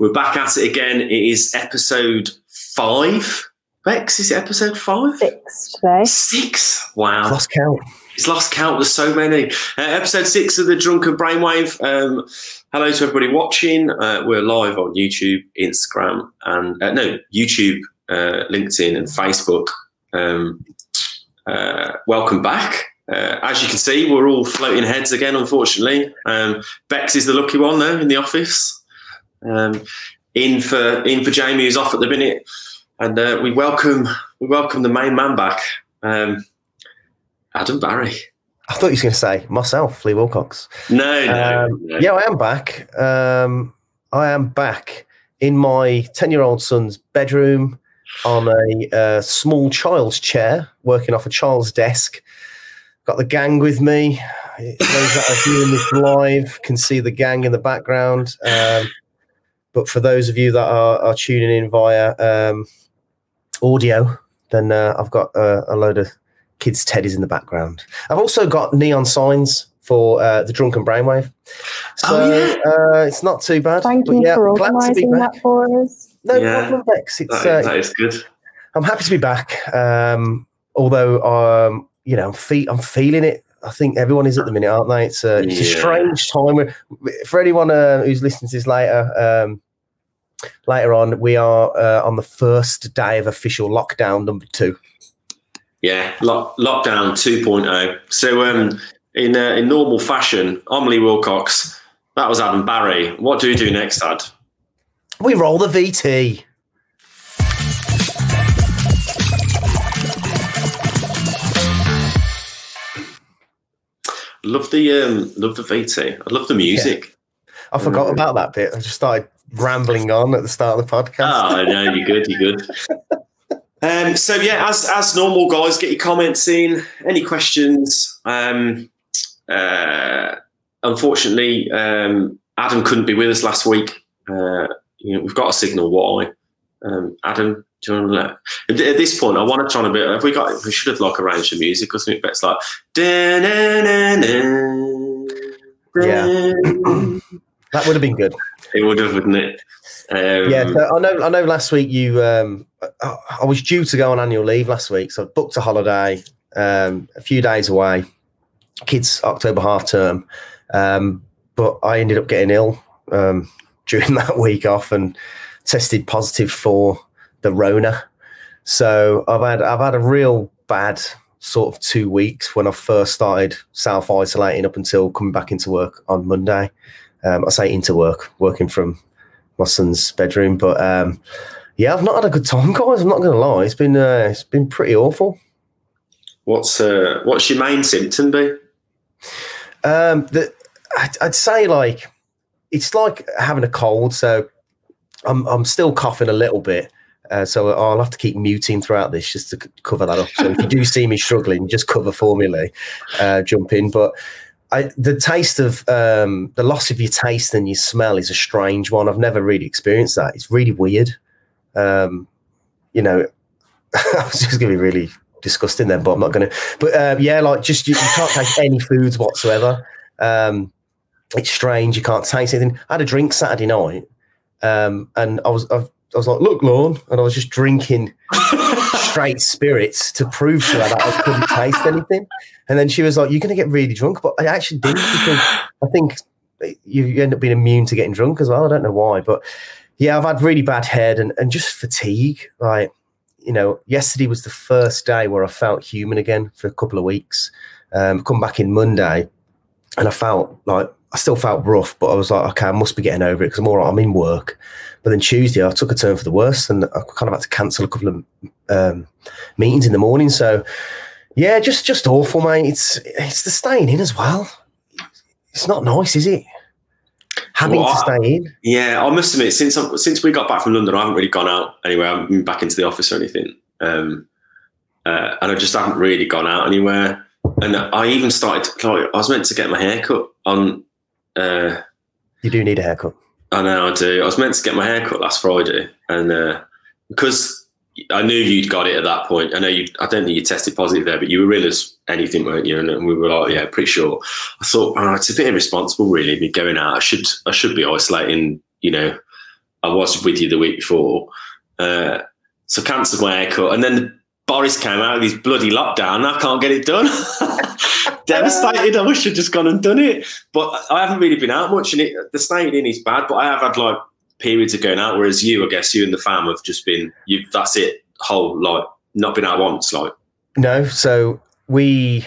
we're back at it again. It is episode five. Bex, is it episode five? Six today. Six. Wow. Lost count. It's lost count. There's so many. Uh, episode six of the Drunken Brainwave. Um, hello to everybody watching. Uh, we're live on YouTube, Instagram, and uh, no, YouTube, uh, LinkedIn, and Facebook. Um, uh, welcome back. Uh, as you can see, we're all floating heads again, unfortunately. Um, Bex is the lucky one, though, in the office. Um, in for in for Jamie, who's off at the minute, and uh, we welcome we welcome the main man back, um, Adam Barry. I thought you were going to say myself, Lee Wilcox. No, no, Um, no. Yeah, I am back. Um, I am back in my 10 year old son's bedroom on a uh, small child's chair, working off a child's desk. Got the gang with me. Those that are viewing this live can see the gang in the background. Um, but for those of you that are, are tuning in via um, audio, then uh, I've got uh, a load of kids' teddies in the background. I've also got neon signs for uh, the Drunken Brainwave. So Oh, yeah. uh, it's not too bad. Thank but you yeah, for glad to be organising back. that for us. No Yeah. problem, Bex. It's, That is- uh, that is good. I'm happy to be back. Um, although, um, you know, I'm, fe- I'm feeling it. I think everyone is at the minute, aren't they? It's, uh, it's a strange time. For anyone uh, who's listening to this later, um, later on, we are uh, on the first day of official lockdown number two. Yeah, lock, lockdown 2.0. So, um, in uh, in normal fashion, I'm Lee Wilcox. That was Adam Barry. What do we do next, Ad? We roll the VT. Love the um, love the VT. I love the music. I forgot Mm. about that bit. I just started rambling on at the start of the podcast. Oh, I know you're good. You're good. Um, so yeah, as as normal, guys, get your comments in. Any questions? Um, uh, unfortunately, um, Adam couldn't be with us last week. Uh, you know, we've got a signal. Why? Um, Adam, do you want to let? At this point, I want to try and bit. Have we got? We should have like arranged the music or something. But it's like. Yeah. That would have been good. It would have, wouldn't it? Um, Yeah, so I know. I know. Last week you, um, I, I was due to go on annual leave last week, so I booked a holiday, um, a few days away. Kids October half term, um, but I ended up getting ill um, during that week off and tested positive for the Rona. So I've had I've had a real bad sort of two weeks when I first started self isolating up until coming back into work on Monday. Um, I say into work, working from my son's bedroom. But um, yeah, I've not had a good time, guys. I'm not going to lie. It's been uh, it's been pretty awful. What's uh, what's your main symptom be? Um, the, I'd, I'd say like it's like having a cold. So I'm I'm still coughing a little bit. Uh, so I'll have to keep muting throughout this just to cover that up. So if you do see me struggling, just cover for me, Lee. Uh, jump in. But I, the taste of um, the loss of your taste and your smell is a strange one. I've never really experienced that. It's really weird. Um, you know, I was just going to be really disgusting then, but I'm not going to. But uh, yeah, like just you, you can't taste any foods whatsoever. Um, it's strange. You can't taste anything. I had a drink Saturday night, um, and I was I, I was like, "Look, Lorne," and I was just drinking straight spirits to prove to her that I couldn't taste anything. And then she was like, "You're going to get really drunk," but I actually didn't because I think you, you end up being immune to getting drunk as well. I don't know why, but yeah, I've had really bad head and, and just fatigue. Like, you know, yesterday was the first day where I felt human again for a couple of weeks. Um, come back in Monday, and I felt like I still felt rough, but I was like, okay, I must be getting over it because I'm all right. I'm in work. But then Tuesday, I took a turn for the worse, and I kind of had to cancel a couple of um, meetings in the morning. So, yeah, just just awful, mate. It's it's the staying in as well. It's not nice, is it? Having Well, to stay in. Yeah, I must admit, since I, since we got back from London, I haven't really gone out anywhere. I haven't been back into the office or anything, um, uh, and I just haven't really gone out anywhere. And I even started. Like, I was meant to get my hair cut on. Uh, You do need a haircut. I know I do. I was meant to get my hair cut last Friday, and uh, because I knew you'd got it at that point. I know you. I don't think you tested positive there, but you were real as anything, weren't you? And we were like, yeah, pretty sure. I thought, oh, it's a bit irresponsible, really, me going out. I should, I should be isolating, you know, I was with you the week before. Uh, so cancelled my haircut, and then Boris came out with his bloody lockdown. I can't get it done. Devastated. I wish I'd just gone and done it, but I haven't really been out much. And it, the staying in is bad, but I have had like periods of going out. Whereas you, I guess, you and the fam have just been you. That's it. Whole like not been out once. Like No, so we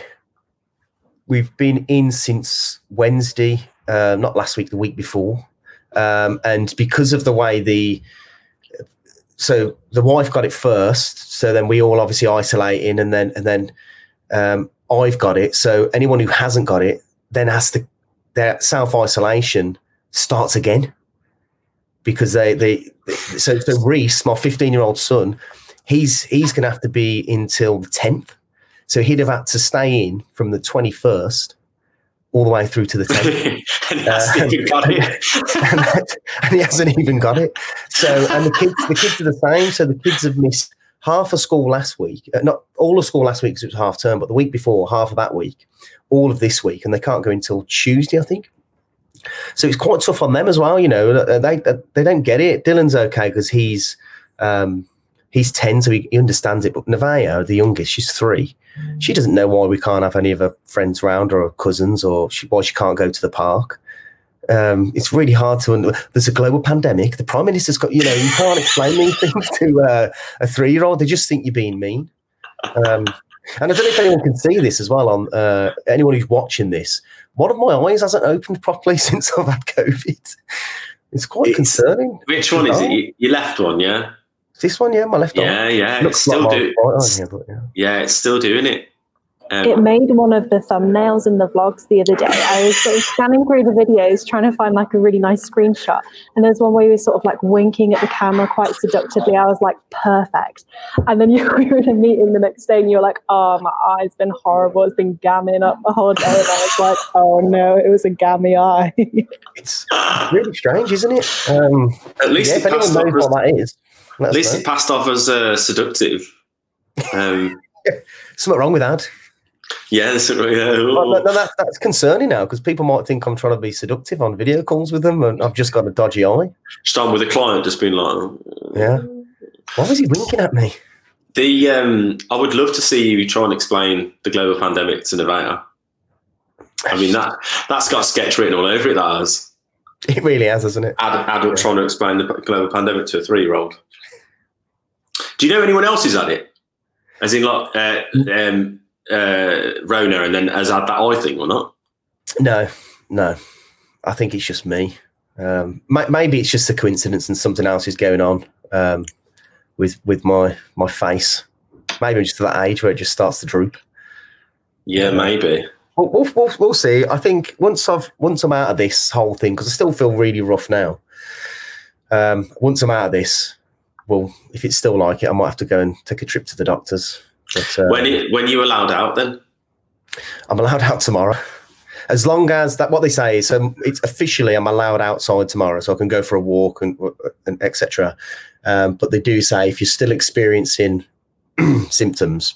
we've been in since Wednesday, uh, not last week, the week before, um, and because of the way the so the wife got it first, so then we all obviously isolating, and then and then um, I've got it. So anyone who hasn't got it then has to their self isolation starts again because they they so so Reese, my fifteen year old son, he's he's going to have to be until the tenth. So he'd have had to stay in from the twenty first all the way through to the 10th. and, he uh, got it. and, and he hasn't even got it. So, and the kids, the kids are the same. So the kids have missed half of school last week, uh, not all of school last week because it was half term, but the week before, half of that week, all of this week, and they can't go until Tuesday, I think. So it's quite tough on them as well. You know, Uh, they they don't get it. Dylan's okay because he's um, he's ten, so he, he understands it. But Nevaeh, the youngest, she's three. She doesn't know why we can't have any of her friends round or her cousins, or she, why she can't go to the park. Um, it's really hard to. There's a global pandemic. The prime minister's got. You know, you can't explain these things to uh, a three-year-old. They just think you're being mean. Um, and I don't know if anyone can see this as well. On uh, anyone who's watching this, one of my eyes hasn't opened properly since I've had COVID. It's quite It's- concerning. Which one is it? You- Your left one, yeah, This one, yeah, my left eye. yeah, yeah. It's still like my right eye, yeah, but yeah. Yeah, it's still doing it. Um, It made one of the thumbnails in the vlogs the other day. I was sort of scanning through the videos trying to find like a really nice screenshot. And there's one where you were sort of like winking at the camera quite seductively. I was like, perfect. And then you we were in a meeting the next day and you were like, oh, my eye's been horrible. It's been gamming up the whole day. And I was like, oh no, it was a gammy eye. It's really strange, isn't it? Um, at least yeah, if anyone knows as, what that is, at least know. it passed off as uh, seductive. Um, something wrong with that. Yeah, that's yeah. No, no, that's, that's concerning now because people might think I'm trying to be seductive on video calls with them, and I've just got a dodgy eye. On with a client, just being like, Yeah. Why was he winking at me? The um, I would love to see you try and explain the global pandemic to Nevaeh. I mean that that's got a sketch written all over it. That has It really has, hasn't it? Ad, adult trying to explain the global pandemic to a three year old. Do you know anyone else who's at it? As in like uh, um, uh, Rona, and then has had that eye thing or not? No, no. I think it's just me. Um, may- maybe it's just a coincidence and something else is going on um, with with my my face. Maybe I'm just to that age where it just starts to droop. Yeah, maybe. We'll, we'll, we'll, we'll see. I think once I've once I'm out of this whole thing, because I still feel really rough now. Um, once I'm out of this, well, if it's still like it, I might have to go and take a trip to the doctors. But uh, When it, when you allowed out, then I'm allowed out tomorrow, as long as that what they say is um, it's officially I'm allowed outside tomorrow, so I can go for a walk and, and etc. Um, but they do say if you're still experiencing symptoms,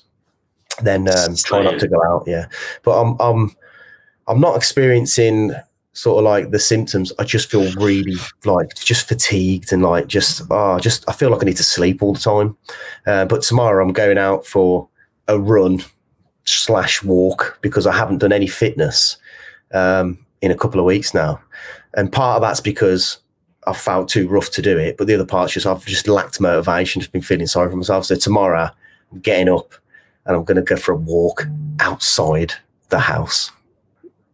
then um, try not to go out. Yeah, but I'm I'm I'm not experiencing sort of like the symptoms. I just feel really like just fatigued and like just oh just I feel like I need to sleep all the time. Uh, but tomorrow I'm going out for a run slash walk because I haven't done any fitness um, in a couple of weeks now, and part of that's because I felt too rough to do it, but the other part's just I've just lacked motivation, just been feeling sorry for myself. So tomorrow I'm getting up and I'm going to go for a walk outside the house,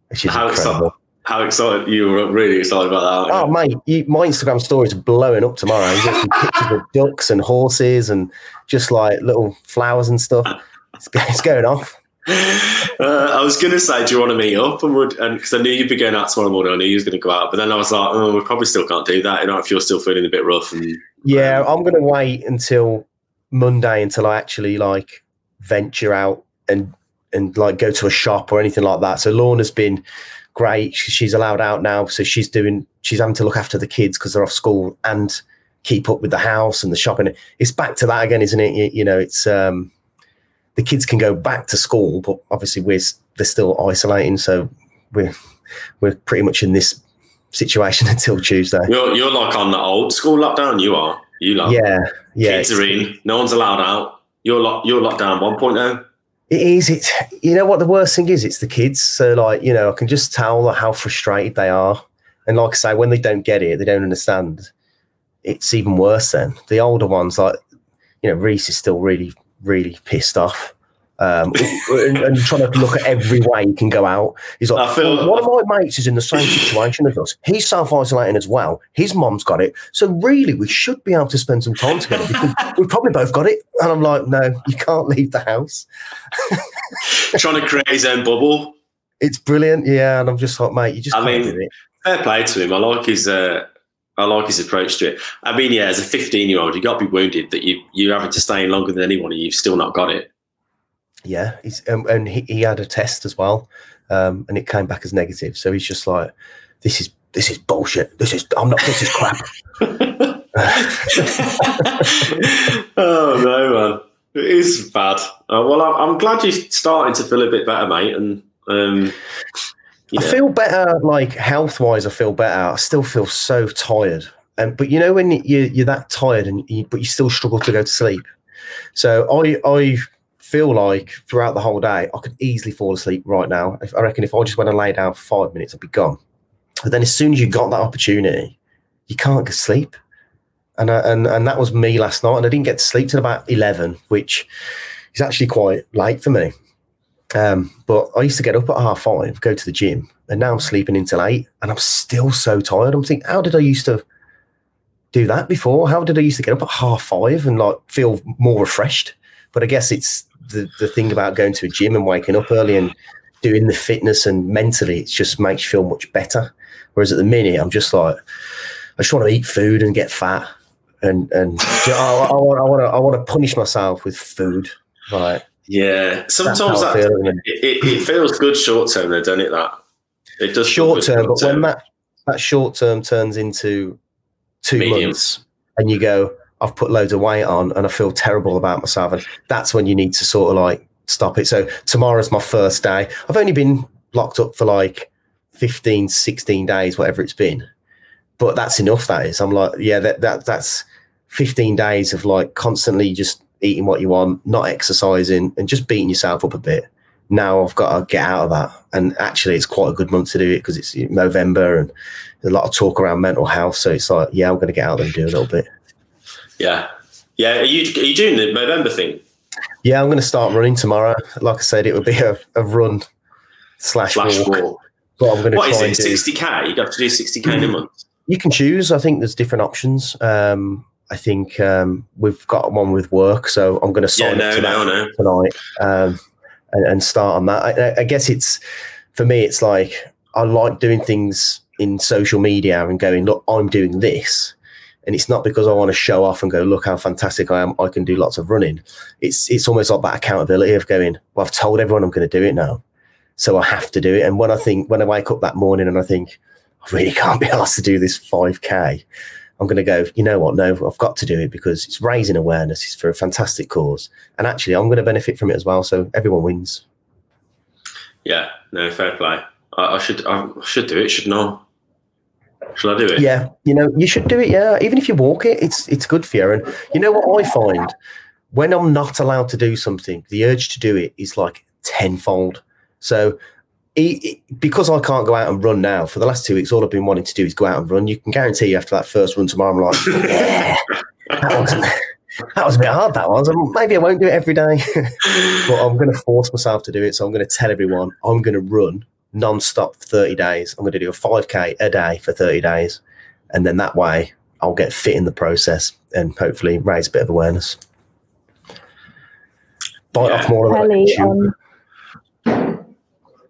which is How incredible. How excited you were really excited about that. Oh mate, you, my Instagram stories are blowing up tomorrow. You get some pictures of ducks and horses and just like little flowers and stuff. It's, it's going off. Uh, I was going to say, do you want to meet up? And would and because I knew you'd be going out tomorrow morning, I knew you was going to go out. But then I was like, oh, we probably still can't do that. You know, if you're still feeling a bit rough and Yeah, I'm going to wait until Monday until I actually like venture out and and like go to a shop or anything like that. So Lorna's been great. She's allowed out now, so she's doing. She's having to look after the kids because they're off school and keep up with the house and the shopping. It's back to that again, isn't it? You, you know, it's um, the kids can go back to school, but obviously we're they're still isolating, so we're we're pretty much in this situation until Tuesday. You're, you're like on the old school lockdown. You are. You lot. Yeah, yeah. Kids are in. No one's allowed out. You're lock, you're locked down 1.0. It is. It. you know what the worst thing is. It's the kids. So like you know, I can just tell how frustrated they are, and like I say, when they don't get it, they don't understand. It's even worse. Then the older ones, like you know, Reese is still really, really pissed off. Um, and, and trying to look at every way he can go out. He's like, I feel- "Well, one of my mates is in the same situation as us. He's self isolating as well. His mom's got it. So, really, we should be able to spend some time together because we've probably both got it. And I'm like, no, you can't leave the house. Trying to create his own bubble. It's brilliant. Yeah. And I'm just like, mate, you just I mean-. Fair play to him. I like his. Uh, I like his approach to it. I mean, yeah, as a 15 year old, you got to be wounded that you you're having to stay in longer than anyone, and you've still not got it. Yeah. He's, um, and he, he had a test as well. Um, and it came back as negative. So he's just like, this is. This is bullshit. This is I'm not. This is crap. oh no, man, it is bad. Uh, well, I'm, I'm glad you're starting to feel a bit better, mate. And um, I feel better, like health wise. I feel better. I still feel so tired, and but you know when you you're that tired and you, but you still struggle to go to sleep. So I I feel like throughout the whole day I could easily fall asleep right now. If, I reckon if I just went and lay down for five minutes, I'd be gone. But then as soon as you got that opportunity, you can't go sleep. And, I, and and that was me last night, and I didn't get to sleep till about eleven, which is actually quite late for me. Um, but I used to get up at half five, go to the gym, and now I'm sleeping until eight, and I'm still so tired. I'm thinking, how did I used to do that before? How did I used to get up at half five and like feel more refreshed? But I guess it's the the thing about going to a gym and waking up early and doing the fitness and mentally, it just makes you feel much better. Whereas at the minute, I'm just like, I just want to eat food and get fat, and and I, I, want I want to I want to punish myself with food, right? yeah, sometimes that, feel at the minute. it, it, it feels good short term, though, don't it? That it does short term, but when that that short term turns into two Medium. months, and you go, I've put loads of weight on, and I feel terrible about myself, and that's when you need to sort of like stop it. So tomorrow's my first day. I've only been locked up for like 15, 16 days, whatever it's been, but that's enough. That is, I'm like, yeah, that that that's 15 days of like constantly just eating what you want, not exercising, and just beating yourself up a bit now I've got to get out of that. And actually, it's quite a good month to do it because it's November and a lot of talk around mental health. So it's like, yeah, I'm going to get out there and do a little bit. Yeah, yeah. Are you are you doing the November thing? Yeah, I'm going to start running tomorrow. Like I said, it would be a, a run slash Flash walk. walk. But I'm going to What try is it? do. Sixty k? You have to do sixty k in a month. You can choose. I think there's different options. Um, I think um, we've got one with work, so I'm going to Yeah, sign no, up to no, no. tonight um, and, and start on that. I, I guess it's for me. It's like I like doing things in social media and going, look, I'm doing this, and it's not because I want to show off and go, look how fantastic I am. I can do lots of running. It's it's almost like that accountability of going, well, I've told everyone I'm going to do it now, so I have to do it. And when I think when I wake up that morning and I think I really can't be asked to do this 5k. I'm going to go, you know what? No, I've got to do it because it's raising awareness. It's for a fantastic cause. And actually, I'm going to benefit from it as well. So everyone wins. Yeah, no, fair play. I, I should I should do it, shouldn't? Shall I do it? Yeah, you know, you should do it. Yeah, even if you walk it, it's it's good for you. And you know what I find when I'm not allowed to do something, the urge to do it is like tenfold. So e- e- because I can't go out and run now, for the last two weeks, all I've been wanting to do is go out and run. You can guarantee you after that first run tomorrow, I'm like, yeah, that was, that was a bit hard. That was. Maybe I won't do it every day, but I'm going to force myself to do it. So I'm going to tell everyone I'm going to run non-stop for 30 days. I'm going to do a 5k a day for 30 days, and then that way I'll get fit in the process and hopefully raise a bit of awareness. Bite Yeah. off more of that Kelly chew. on.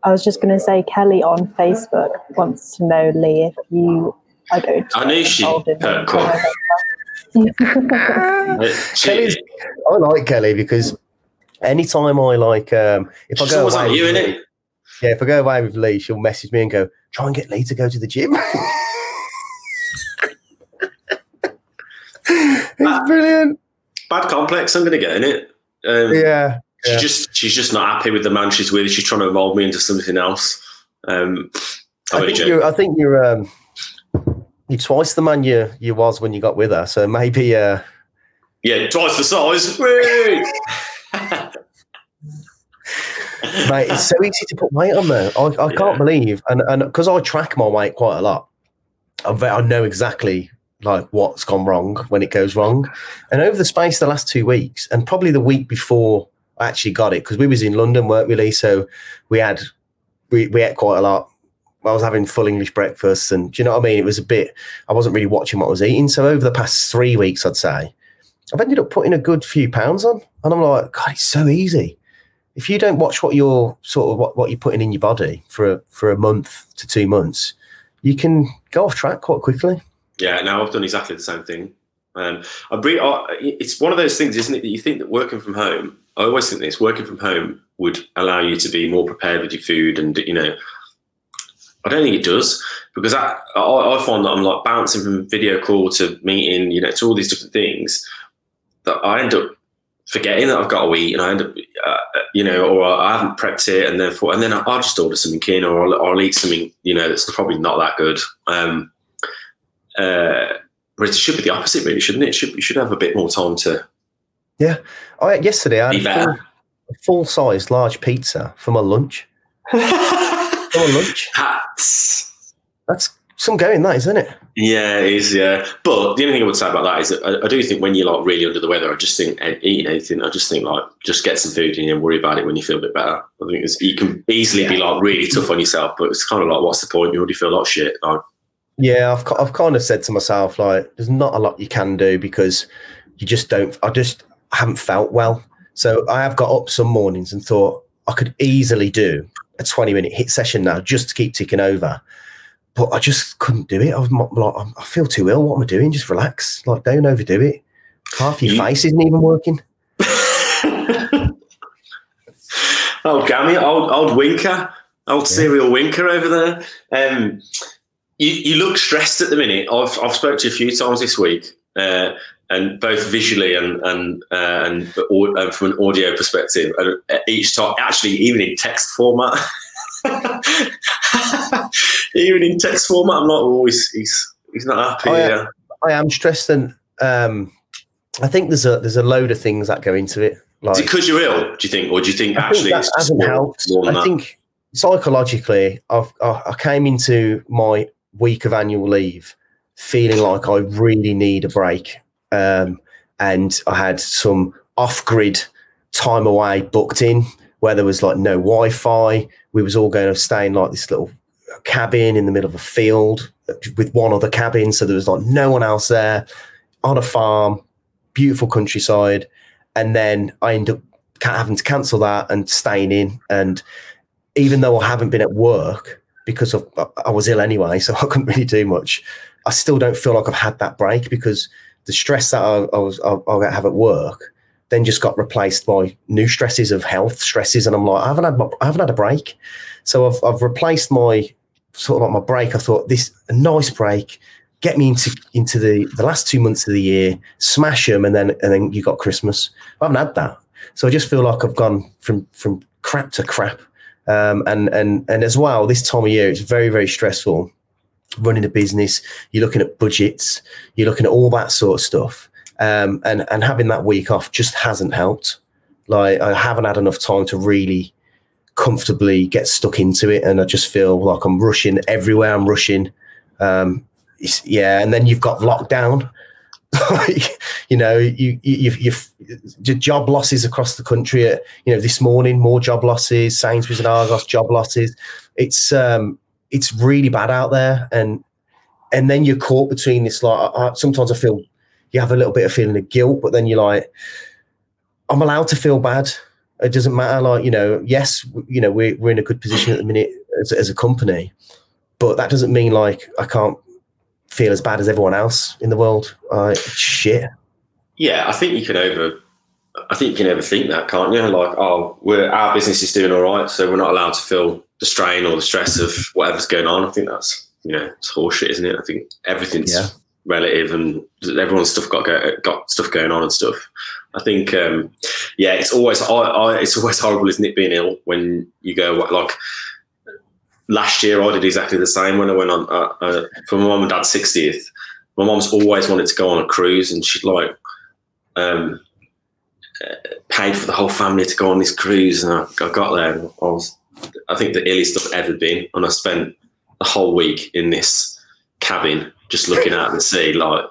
I was just going to say, Kelly on Facebook wants to know, Lee, if you are going to I knew get she- involved in the cool. November. Kelly's, I like Kelly because anytime I like, um, if I go away, like you, with innit? Yeah, if I go away with Lee, she'll message me and go, "Try and get Lee to go to the gym." it's brilliant. Bad complex. I'm going to get in it. Um, Yeah, She yeah. just she's just not happy with the man she's with. She's trying to mold me into something else. Um, I think you're. I think you're. Um, you're twice the man you you was when you got with her. So maybe uh Yeah, twice the size. Mate, it's so easy to put weight on there. I, I Yeah. can't believe and and because I track my weight quite a lot, I know exactly like what's gone wrong when it goes wrong. And over the space of the last two weeks, and probably the week before I actually got it, because we was in London, weren't we, Lee? So we had we, we ate quite a lot. I was having full English breakfast, and do you know what I mean? It was a bit. I wasn't really watching what I was eating. So over the past three weeks, I'd say, I've ended up putting a good few pounds on, and I'm like, God, it's so easy. If you don't watch what you're sort of what, what you're putting in your body for a, for a month to two months, you can go off track quite quickly. Yeah, no, I've done exactly the same thing. Um, I I, it's one of those things, isn't it, that you think that working from home, I always think this, working from home would allow you to be more prepared with your food and, you know, I don't think it does because I, I, I find that I'm like bouncing from video call to meeting, you know, to all these different things that I end up forgetting that I've got to eat and I end up, uh, you know, or I haven't prepped it and therefore, and then I'll just order something in or I'll, I'll eat something, you know, that's probably not that good. Um, uh, whereas it should be the opposite, really, shouldn't it? it should you should have a bit more time to Yeah, I yesterday I had a full, better. full size large pizza for my lunch. For my lunch. Hats. That's some going, that isn't it? Yeah, it is. Yeah, but the only thing I would say about that is that I, I do think when you're like really under the weather, I just think eating anything, I just think like just get some food in and then worry about it when you feel a bit better. I think it's, you can easily be like really tough on yourself, but it's kind of like, what's the point? You already feel like shit. Like, Yeah, I've I've kind of said to myself like, there's not a lot you can do because you just don't. I just haven't felt well, so I have got up some mornings and thought I could easily do a 20 minute HIIT session now just to keep ticking over, but I just couldn't do it. I was like, I'm- feel too ill. What am I doing? Just relax. Like, don't overdo it. Half your You- face isn't even working. old Gammy, old old Winker, old serial Winker over there. Um, you, you look stressed at the minute. I've I've spoke to you a few times this week, uh, and both visually and and uh, and uh, from an audio perspective. And uh, each time, actually, even in text format, even in text format, I'm not always he's he's not happy. Oh, yeah. yeah. I am stressed, and um, I think there's a there's a load of things that go into it. Like, Is it because you're ill? Do you think, or do you think I actually think that hasn't helped. I that? think psychologically, I've, I, I came into my week of annual leave feeling like I really need a break, um, and I had some off-grid time away booked in where there was like no Wi-Fi. We was all going to stay in like this little cabin in the middle of a field with one other cabin, so there was like no one else there on a farm, beautiful countryside, and then I end up having to cancel that and staying in. And even though I haven't been at work because of I- was ill anyway, so I couldn't really do much. I still don't feel like I've had that break because the stress that I, I was I, I have at work then just got replaced by new stresses of health stresses, and I'm like I haven't had my, I haven't had a break, so I've I've replaced my sort of like my break. I thought this a nice break. Get me into into the, the last two months of the year, smash them, and then and then you got Christmas. I haven't had that, so I just feel like I've gone from from crap to crap. Um, and and and as well, this time of year it's very very stressful. Running a business, you're looking at budgets, you're looking at all that sort of stuff, um, and and having that week off just hasn't helped. Like I haven't had enough time to really comfortably get stuck into it, and I just feel like I'm rushing everywhere. I'm rushing, um, yeah, and then you've got lockdown. Like, you know, you you you've, you've job losses across the country. uh, You know, this morning more job losses. Sainsbury's and Argos job losses. It's um, it's really bad out there, and and then you're caught between this. Like, I- sometimes I feel you have a little bit of feeling of guilt, but then you're like, I'm allowed to feel bad. It doesn't matter. Like, you know, yes, you know, we're we're in a good position at the minute as, as a company, but that doesn't mean like I can't feel as bad as everyone else in the world. Uh, shit. Yeah, I think you can over. I think you can overthink that, can't you? Like, oh, we're our business is doing all right, so we're not allowed to feel the strain or the stress of whatever's going on. I think that's you know, it's horseshit, isn't it? I think everything's Yeah. Relative, and everyone's stuff got go, got stuff going on and stuff. I think, um, yeah, it's always I, I, it's always horrible, isn't it, being ill when you go like last year I did exactly the same when I went on uh, uh, for my mum and dad's 60th. My mum's always wanted to go on a cruise, and she'd like um, paid for the whole family to go on this cruise. And I, I got there, and I was, I think, the illest I've ever been. And I spent the whole week in this cabin just looking out at the sea, like.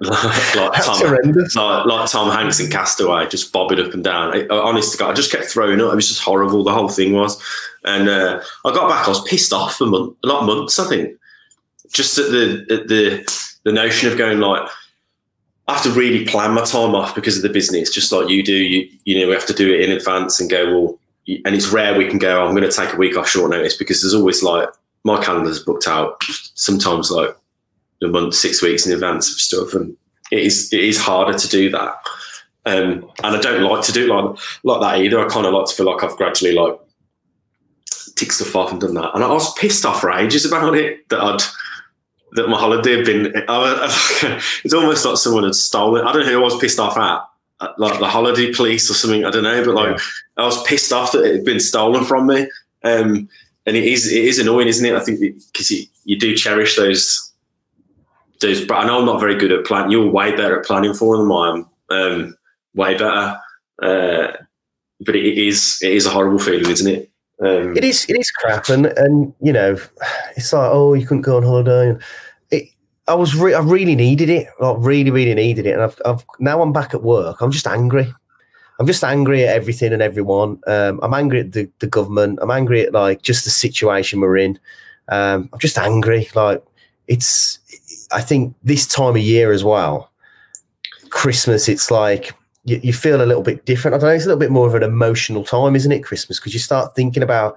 like, like Tom, like, like, Tom Hanks in Castaway, just bobbing up and down. I, honest to God, I just kept throwing up. It was just horrible. The whole thing was, and uh, I got back. I was pissed off for a month, a lot of months. I think just at the at the the notion of going like I have to really plan my time off because of the business, just like you do. You you know we have to do it in advance and go well. And it's rare we can go. I'm going to take a week off short notice because there's always like my calendar's booked out. Sometimes like a month, six weeks in advance of stuff, and it is it is harder to do that. Um, and I don't like to do it like like that either. I kind of like to feel like I've gradually like ticked stuff off and done that. And I was pissed off for ages about it that I'd that my holiday had been. I, it's almost like someone had stolen. I don't know who I was pissed off at, like the holiday police or something. I don't know, but like yeah. I was pissed off that it had been stolen from me. Um, and it is it is annoying, isn't it? I think because you, do cherish those those. But I know I'm not very good at planning. You're way better at planning for them. I'm um, way better. Uh, but it is it is a horrible feeling, isn't it? Um, it is it is crap, and and you know, it's like oh, you couldn't go on holiday. And it, I was re- I really needed it, like really really needed it, and I've, I've now I'm back at work. I'm just angry. I'm just angry at everything and everyone. Um, I'm angry at the, the government. I'm angry at like just the situation we're in. Um, I'm just angry. Like it's, I think this time of year as well, Christmas, it's like you, you, feel a little bit different. I don't know, it's a little bit more of an emotional time, isn't it? Christmas, because you start thinking about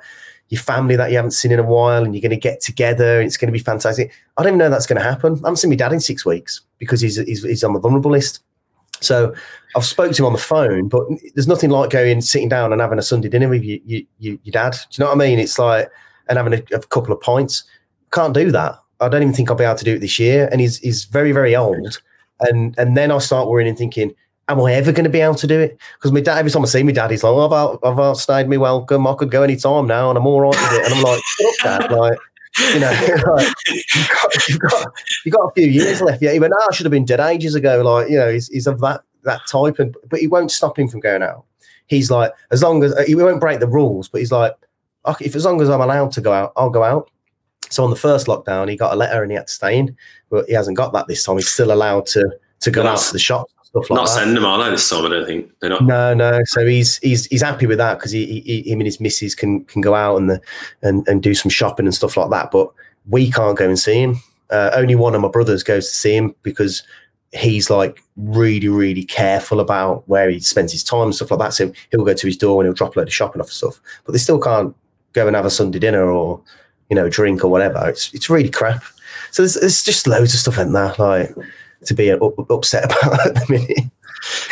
your family that you haven't seen in a while and you're going to get together and it's going to be fantastic. I don't even know that's going to happen. I haven't seen my dad in six weeks because he's, he's, he's on the vulnerable list. So I've spoke to him on the phone, but there's nothing like going, sitting down and having a Sunday dinner with you, you, you your dad. Do you know what I mean? It's like, and having a, a couple of pints. Can't do that. I don't even think I'll be able to do it this year. And he's, he's very, very old. And, and then I start worrying and thinking, am I ever going to be able to do it? Because my dad, every time I see my dad, he's like, oh, I've, out, I've outstayed me welcome. I could go any time now and I'm all right with it. And I'm like, shut up, dad. Like, you know, like, you've, got, you've, got, you've got a few years left. Yeah, he went, oh, I should have been dead ages ago. Like, you know, he's, he's of that that type, and but he won't stop him from going out. He's like, as long as he won't break the rules, but he's like, okay, if as long as I'm allowed to go out, I'll go out. So on the first lockdown, he got a letter and he had to stay in, but he hasn't got that this time. He's still allowed to to go out to the shop. Stuff like not that. sending them, are they? This time, I don't think they're not. No, no. So he's he's he's happy with that because he, he, him and his missus can can go out and the and and do some shopping and stuff like that. But we can't go and see him. Uh, only one of my brothers goes to see him because he's like really, really careful about where he spends his time and stuff like that. So he'll go to his door and he'll drop a load of shopping off and stuff. But they still can't go and have a Sunday dinner or, you know, drink or whatever. It's it's really crap. So there's, there's just loads of stuff in there, like to be upset about at the minute.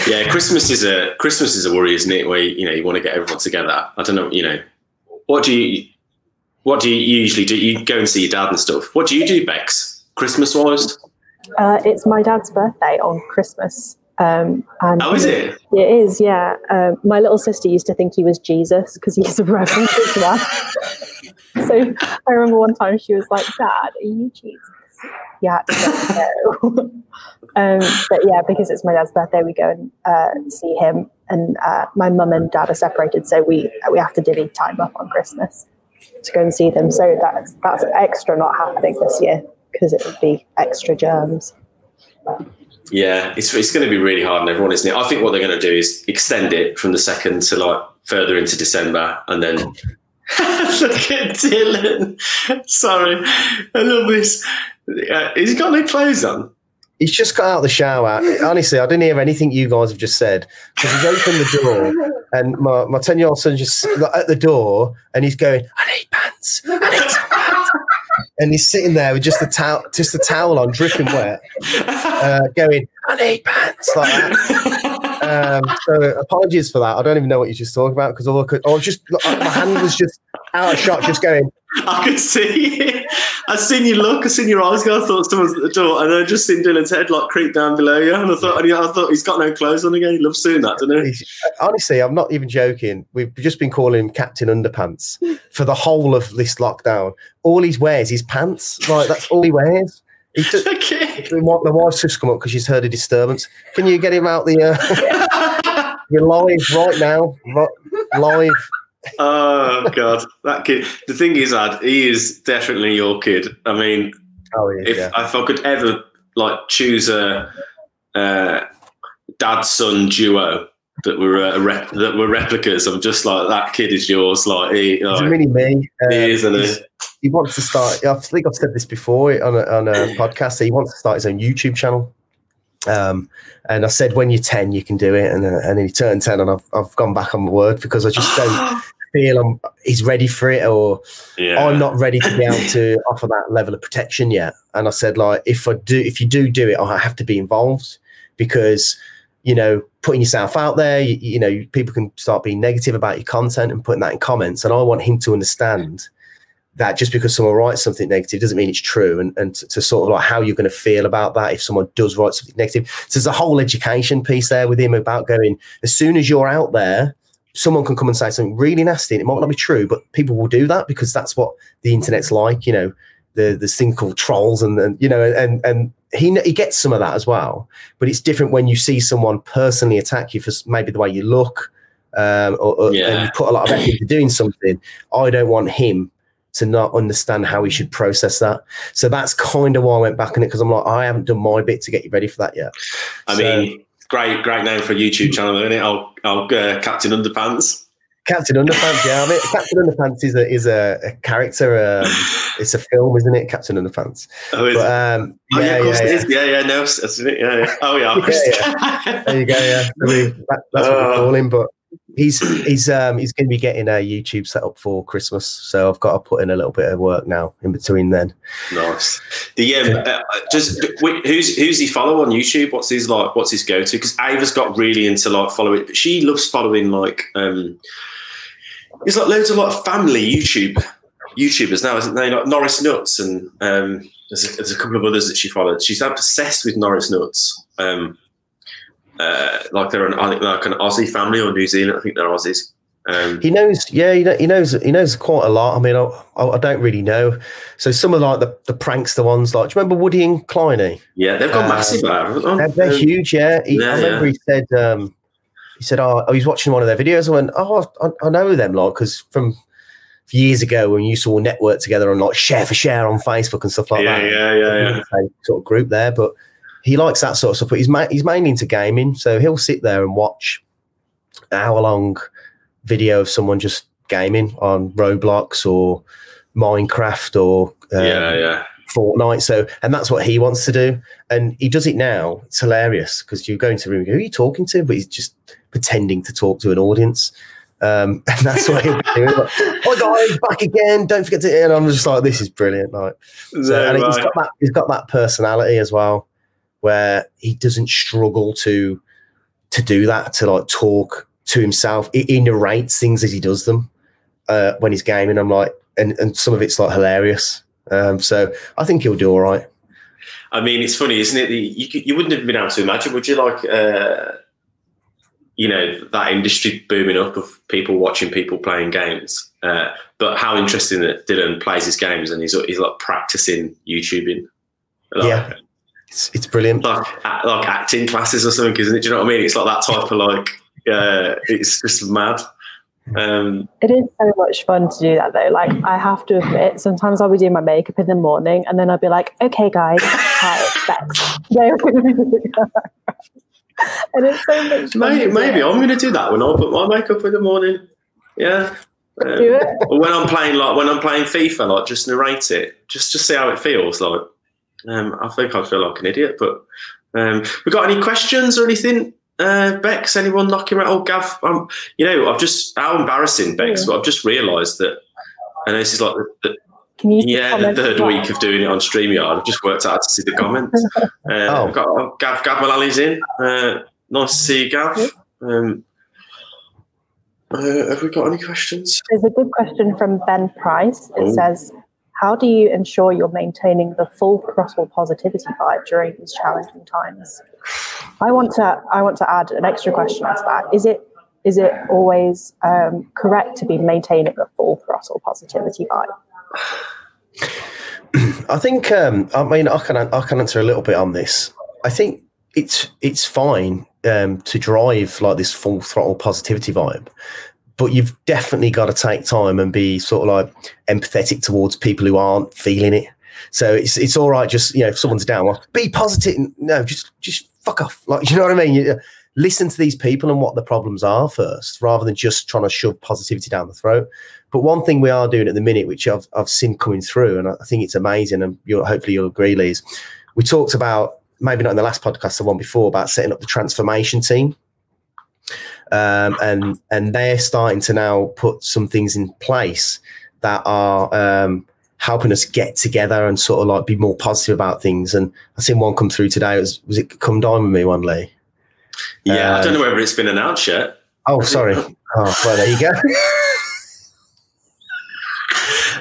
Yeah, Christmas is a Christmas is a worry, isn't it? Where you know you want to get everyone together. I don't know, you know, what do you what do you usually do? You go and see your dad and stuff. What do you do, Bex? Christmas wise? Uh, it's my dad's birthday on Christmas. Um, and oh, is it? It is, yeah. Um, my little sister used to think he was Jesus because he's a reverend as well. so I remember one time she was like, Dad, are you Jesus? Yeah, no. um, but yeah, because it's my dad's birthday, we go and uh, see him. And uh, my mum and dad are separated, so we we have to divvy time up on Christmas to go and see them. So that's that's extra not happening this year because it would be extra germs. Yeah, it's, it's going to be really hard on everyone, isn't it? I think what they're going to do is extend it from the second to like further into December and then look at Dylan. Sorry, I love this. Uh, he's got no clothes on. He's just got out of the shower. Honestly, I didn't hear anything you guys have just said because he's opened the door and my, my 10 year old son just at the door and he's going, I need pants. I need pants and he's sitting there with just a towel, just a towel on, dripping wet, uh, going, "I need pants," like that. Um, so apologies for that. I don't even know what you're just talked about because all I could, I was just, my hand was just out of shot, just going. I could see it. I seen you look, I seen your eyes go. I thought someone's at the door, and then I just seen Dylan's head like creep down below you, and I thought, and I thought he's got no clothes on again. He loves seeing that, doesn't he? Honestly, I'm not even joking. We've just been calling him Captain Underpants for the whole of this lockdown. All he wears is pants. Like that's all he wears. He took, Okay. the wi- the wife's just come up because she's heard a disturbance. Can you get him out the? Uh, you're live right now. Live. oh god, that kid. The thing is, Ad, he is definitely your kid. I mean, Oh yeah. if yeah. if I could ever like choose a, uh dad son duo that were uh, rep- that were replicas, I'm just like that kid is yours. Like he, He's a like, mini me. Uh, he is, isn't he? he wants to start. I think I've said this before on a, on a podcast. He wants to start his own YouTube channel. Um, and I said, when you're 10, you can do it. And, uh, and then he turned 10, and I've, I've gone back on the word because I just don't feel I'm, he's ready for it or yeah. I'm not ready to be able to offer that level of protection yet. And I said, like, if I do, if you do do it, I have to be involved because, you know, putting yourself out there, you, you know, people can start being negative about your content and putting that in comments. And I want him to understand that just because someone writes something negative doesn't mean it's true. And, and to, to sort of like how you're going to feel about that if someone does write something negative. So there's a whole education piece there with him about going, as soon as you're out there, someone can come and say something really nasty and it might not be true, but people will do that because that's what the internet's like, you know, the this thing called trolls and, and you know, and and he he gets some of that as well. But it's different when you see someone personally attack you for maybe the way you look, um, or, or Yeah. and you put a lot of effort into doing something. I don't want him to not understand how he should process that. So that's kind of why I went back on it because I'm like, I haven't done my bit to get you ready for that yet. I So- mean, great, great name for a YouTube channel, isn't it? I'll, I'll uh, Captain Underpants. Captain Underpants, yeah. I mean, Captain Underpants is a is a, a character. Um, it's a film, isn't it? Captain Underpants. Oh, is? But um, Oh, yeah, yeah, of course yeah, it yeah. Yeah, yeah, no, that's it. Yeah, yeah. Oh, yeah. of course. There you go. Yeah, I mean, that, that's what we Oh. call him. But he's he's um he's going to be getting a YouTube set up for Christmas, so I've got to put in a little bit of work now in between then. Nice. The um, uh, just who's who's he follow on YouTube? What's his like? What's his go to? Because Ava's got really into like following. She loves following like um, it's like loads of like family YouTube YouTubers now, isn't they? Like Norris Nuts and um, there's a, there's a couple of others that she followed. She's obsessed with Norris Nuts. Um, uh, like they're an I think like an Aussie family or New Zealand. I think they're Aussies. Um, He knows, yeah, he, knows he knows quite a lot. I mean, I, I, don't really know. So some of like the the prankster ones, like do you remember Woody and Kleiny? yeah, they've got Um, massive. Haven't they? They're, they're Um, huge, yeah. He, yeah, I remember he said, um, he said, oh, oh, he's watching one of their videos. I went, oh, I, I know them, like, because from years ago when you saw network together and like share for share on Facebook and stuff like Yeah, that. yeah, yeah, yeah. Same sort of group there, but he likes that sort of stuff. But he's ma- he's mainly into gaming, so he'll sit there and watch an hour long video of someone just gaming on Roblox or Minecraft or um, yeah, yeah. Fortnite. So, and that's what he wants to do. And he does it now. It's hilarious because you go into the room and go, Who are you talking to? But he's just pretending to talk to an audience. Um, and that's what he'll be doing. Like, Hi guys, back again. Don't forget to. And I'm just like, this is brilliant. Like, so, and he's right. got that. He's got that personality as well, where he doesn't struggle to to do that. To like talk to himself. He, he narrates things as he does them uh, when he's gaming. I'm like, and and some of it's like hilarious. Um, so I think he'll do all right. I mean, it's funny, isn't it? You, you wouldn't have been able to imagine, would you? Like, uh, you know, that industry booming up of people watching people playing games. Uh, but how interesting that Dylan plays his games and he's he's like practicing YouTubing. Like, Yeah. It's, it's brilliant. like like acting classes or something, isn't it? Do you know what I mean? It's like that type of like, uh, it's just mad. Um, It is so much fun to do that though. Like I have to admit, sometimes I'll be doing my makeup in the morning and then I'll be like, okay guys, hi, it's Bex. and it's so much maybe, maybe. I'm going to do that when I put my makeup in the morning. Yeah. Um, do it. or when I'm playing like when I'm playing FIFA, like just narrate it, just just see how it feels. Like, um, I think I'd feel like an idiot. But um, we got any questions or anything? Uh, Bex, anyone knocking around? Oh, Gav, um, you know, I've just how embarrassing, Bex, Yeah. but I've just realised that, and this is like the, the, Can you yeah, the third well? week of doing it on StreamYard. I've just worked out to see the comments. Uh, Oh. I've got oh, Gav Gav Mullally's in. Uh, nice to see you, Gav. Um, uh, have we got any questions? There's a good question from Ben Price. It Oh. says, How do you ensure you're maintaining the full throttle positivity vibe during these challenging times? I want to I want to add an extra question onto that. Is it is it always um, correct to be maintaining the full throttle positivity vibe? I think um, I mean I can I can answer a little bit on this. I think it's it's fine um, to drive like this full throttle positivity vibe, but you've definitely got to take time and be sort of like empathetic towards people who aren't feeling it. So it's it's all right. Just you know, if someone's down, well, be positive. No, just just fuck off. Like you know what I mean. You, listen to these people and what the problems are first, rather than just trying to shove positivity down the throat. But one thing we are doing at the minute, which I've I've seen coming through, and I think it's amazing, and you'll, hopefully you'll agree, Liz. We talked about maybe not in the last podcast, the one before about setting up the transformation team. Um, and and they're starting to now put some things in place that are um, helping us get together and sort of like be more positive about things. And I seen one come through today. Was was it come down with me one Lee? Yeah, uh, I don't know whether it's been announced yet. Oh, sorry. oh, well, there you go.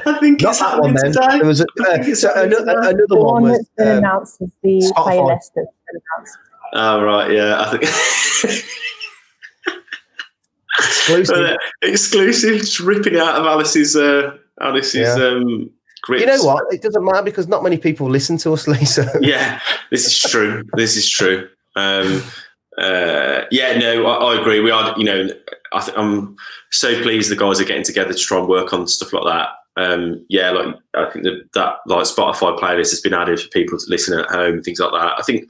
I think Not that one. Then today. there was a, uh, so another, another the one, one was that's um, announced is the playlist that's been announced. Oh right, yeah. I think exclusive. Uh, exclusive, just ripping out of Alice's uh, Alice's yeah. um, grips. You know what? It doesn't matter because not many people listen to us, Lisa. yeah, this is true. this is true. Um, uh, yeah, no, I, I, agree. We are, you know, I th- I'm so pleased the guys are getting together to try and work on stuff like that. Um, yeah, like I think that, that like Spotify playlist has been added for people to listen at home, and things like that. I think,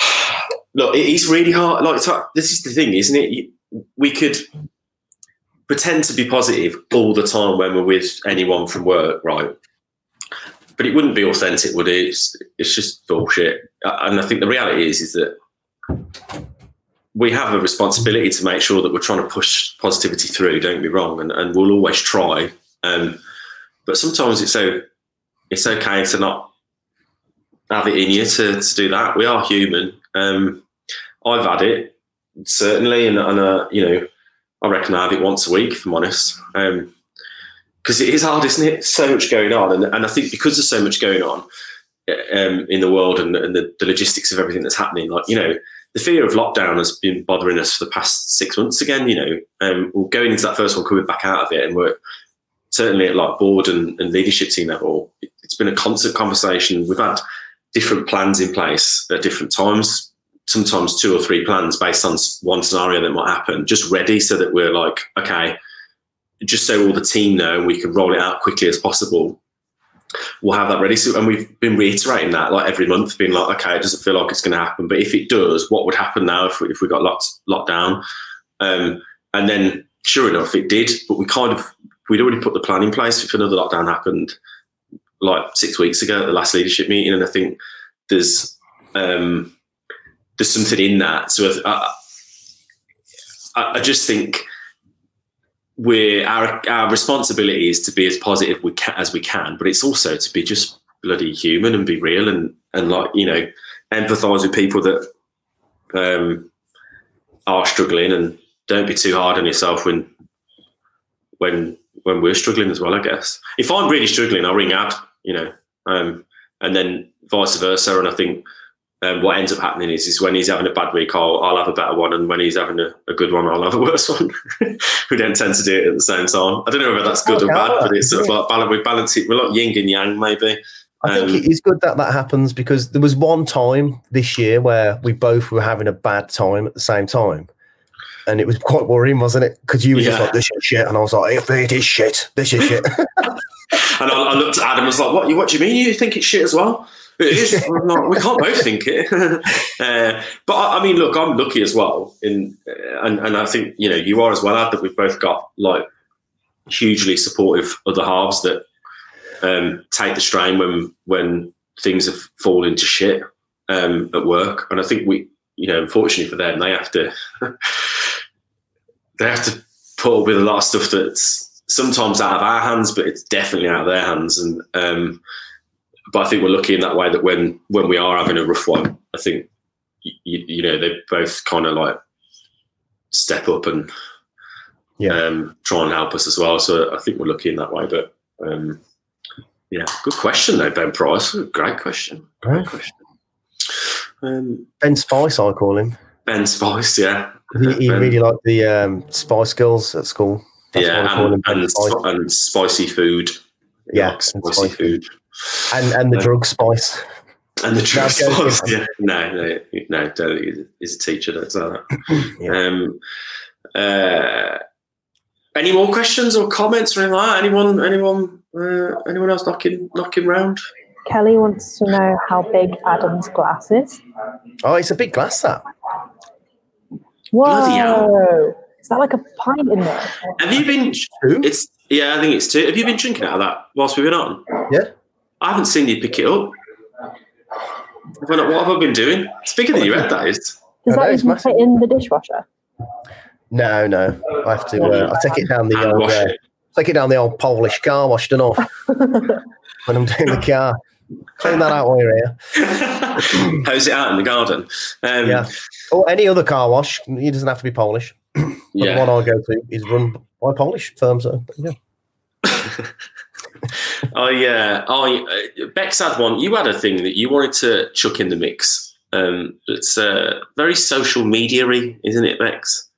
look, it is really hard. Like this is the thing, isn't it? We could pretend to be positive all the time when we're with anyone from work, right? But it wouldn't be authentic, would it? It's, it's just bullshit. And I think the reality is, is that we have a responsibility to make sure that we're trying to push positivity through. Don't be wrong, and, and we'll always try. Um, but sometimes it's so it's okay to not have it in you to, to do that. We are human. Um, I've had it certainly, and, and uh, you know, I reckon I have it once a week, if I'm honest. Um, because it is hard, isn't it? So much going on, and, and I think because there's so much going on um, in the world and, and the, the logistics of everything that's happening, like you know, the fear of lockdown has been bothering us for the past six months again. You know, um, we're going into that first one, coming back out of it, and we're certainly at like board and, and leadership team level. It's been a constant conversation. We've had different plans in place at different times. Sometimes two or three plans based on one scenario that might happen, just ready so that we're like, okay, just so all the team know we can roll it out quickly as possible we'll have that ready. So, and we've been reiterating that like every month, being like, okay, it doesn't feel like it's going to happen, but if it does, what would happen now if we, if we got locked locked down? Um, and then, sure enough, it did. But we kind of we'd already put the plan in place if another lockdown happened, like six weeks ago at the last leadership meeting, and I think there's um, there's something in that. So I, I, I just think we're our our responsibility is to be as positive we can, as we can, but it's also to be just bloody human and be real and and like you know empathize with people that um, are struggling and don't be too hard on yourself when when when we're struggling as well. I guess if I'm really struggling, I'll ring out, you know, um, and then vice versa. And I think um, what ends up happening is, is when he's having a bad week, I'll, I'll have a better one, and when he's having a, a good one, I'll have a worse one. we don't tend to do it at the same time. I don't know whether that's good or bad, but it's sort of like balance, we balance it. We're like yin and yang, maybe. I think um, it is good that that happens because there was one time this year where we both were having a bad time at the same time. And it was quite worrying, wasn't it? Because you were yeah. just like, this is shit. And I was like, if it is shit, this is shit. and I, I, looked at Adam and was like, what, what do you mean you think it's shit as well? It is. not, we can't both think it. uh, but I, I, mean, look, I'm lucky as well, in and and I think you know you are as well. Ad that we've both got like hugely supportive other halves that um, take the strain when when things have fallen to shit um, at work, and I think we, you know, unfortunately for them, they have to they have to put up with a lot of stuff that's sometimes out of our hands, but it's definitely out of their hands, and um, but I think we're lucky in that way that when when we are having a rough one, I think you, you know they both kind of like step up and yeah um, try and help us as well. So I think we're lucky in that way. But um, Yeah, good question though, Ben Price. Great question. Great question. Um, Ben Spice, I call him. ben Spice, yeah. He, he Ben- really liked the um, Spice Girls at school. That's yeah, call and, and, Spice. and spicy food. He Yeah, likes and spicy spicy. food. and and the Yeah. drug Spice. And the drug No, spice. Yeah. No, no, no, don't. He's- He's a teacher, don't say that. Yeah. Um, uh, any more questions or comments or anything like that? Anyone, anyone, uh, anyone else knocking, knocking round? Kelly wants to know how big Adam's glass is. Oh, it's a big glass that. Bloody hell. Whoa! Is that like a pint in there? Have you been? Two? It's yeah, I think it's two. Have you been drinking out of that whilst we've been on? Yeah. I haven't seen you pick it up. Have I not- What have I been doing? It's bigger than you had, that is. Does I know, that it's even fit in the dishwasher? No, no. I have to. Uh, I take it down the old. Uh, take it down the old Polish car wash, don't I? when I'm doing the car. Clean that out while you're here. Hose it out in the garden. Um, Yeah. Or any other car wash. It doesn't have to be Polish. But The yeah. one I go to is run by Polish firms. So, yeah. I, uh, I, uh, Bex had one. You had a thing that you wanted to chuck in the mix. Um, it's uh, very social media-y, isn't it, Bex?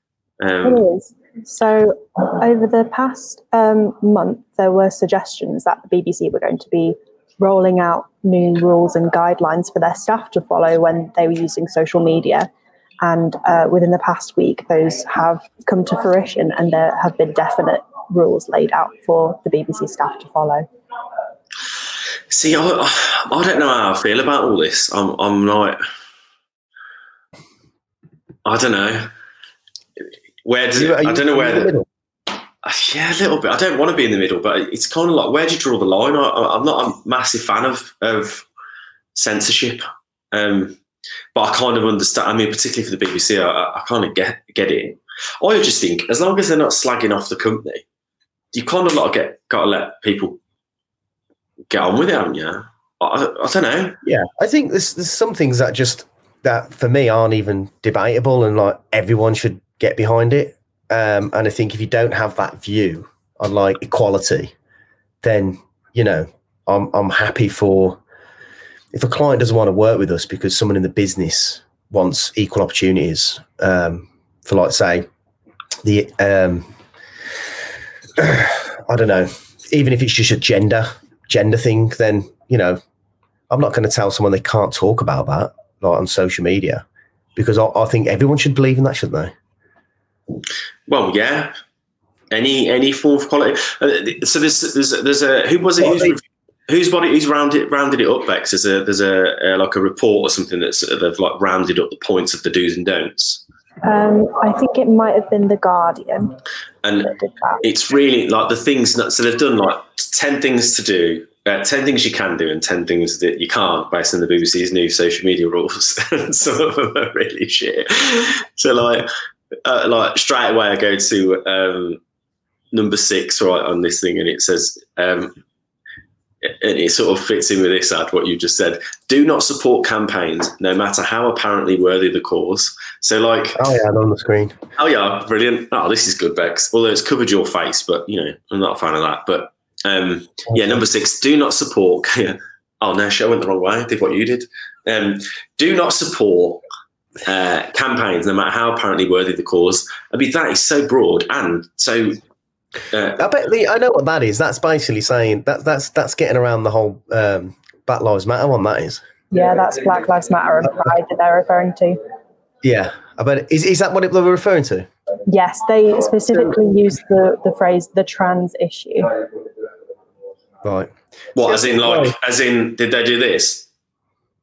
Um, It is. So, over the past um, month, there were suggestions that the BBC were going to be rolling out new rules and guidelines for their staff to follow when they were using social media. And uh, within the past week, those have come to fruition, and there have been definite rules laid out for the BBC staff to follow. See, I, I don't know how I feel about all this. I'm, I'm like, I don't know. Where does You- it, are you I don't know where in the the, middle? Yeah, a little bit. I don't want to be in the middle, but it's kind of like where do you draw the line? I, I'm not a massive fan of of censorship, um, but I kind of understand. I mean, particularly for the BBC, I, I- kind of get get it. I just think as long as they're not slagging off the company, you kind of like get got to let people get on with it, haven't you? I, I don't know. Yeah, I think there's there's some things that just that for me aren't even debatable, and like everyone should get behind it. Um, and I think if you don't have that view on like equality, then you know I'm I'm happy for if a client doesn't want to work with us because someone in the business wants equal opportunities um, for like say the um, I don't know even if it's just a gender gender thing, then you know I'm not going to tell someone they can't talk about that like on social media because I, I think everyone should believe in that, shouldn't they? Well, yeah. Any any form of quality. Uh, so there's there's there's a who was it? Well, Who's, who's body who's rounded rounded it up? Bex. There's a there's a, uh like a report or something that's they've like rounded up the points of the do's and don'ts. Um, I think it might have been The Guardian And that did that. it's really like the things that so they've done like 10 things to do uh, 10 things you can do and 10 things that you can't based on the bbc's new social media rules and some of them are really shit so like uh, like straight away i go to um number six right on this thing and it says um and it sort of fits in with this ad what you just said do not support campaigns no matter how apparently worthy the cause so like Oh yeah, on the screen. Oh yeah, brilliant. Oh, this is good, Bex. Although it's covered your face, but you know, I'm not a fan of that. But um, yeah, number six, do not support. oh no, shit, I went the wrong way. I did what you did. Um, do not support uh, campaigns, no matter how apparently worthy the cause. I mean, that is so broad and so. Uh, I bet the, I know what that is. That's basically saying that that's that's getting around the whole um, Black Lives Matter one. That is. Yeah, that's Black Lives Matter and Pride that they're referring to. Yeah, I bet. Is is that what it, they were referring to? Yes, they specifically used the, the phrase the trans issue. Right. what, as in, like, as in, did they do this?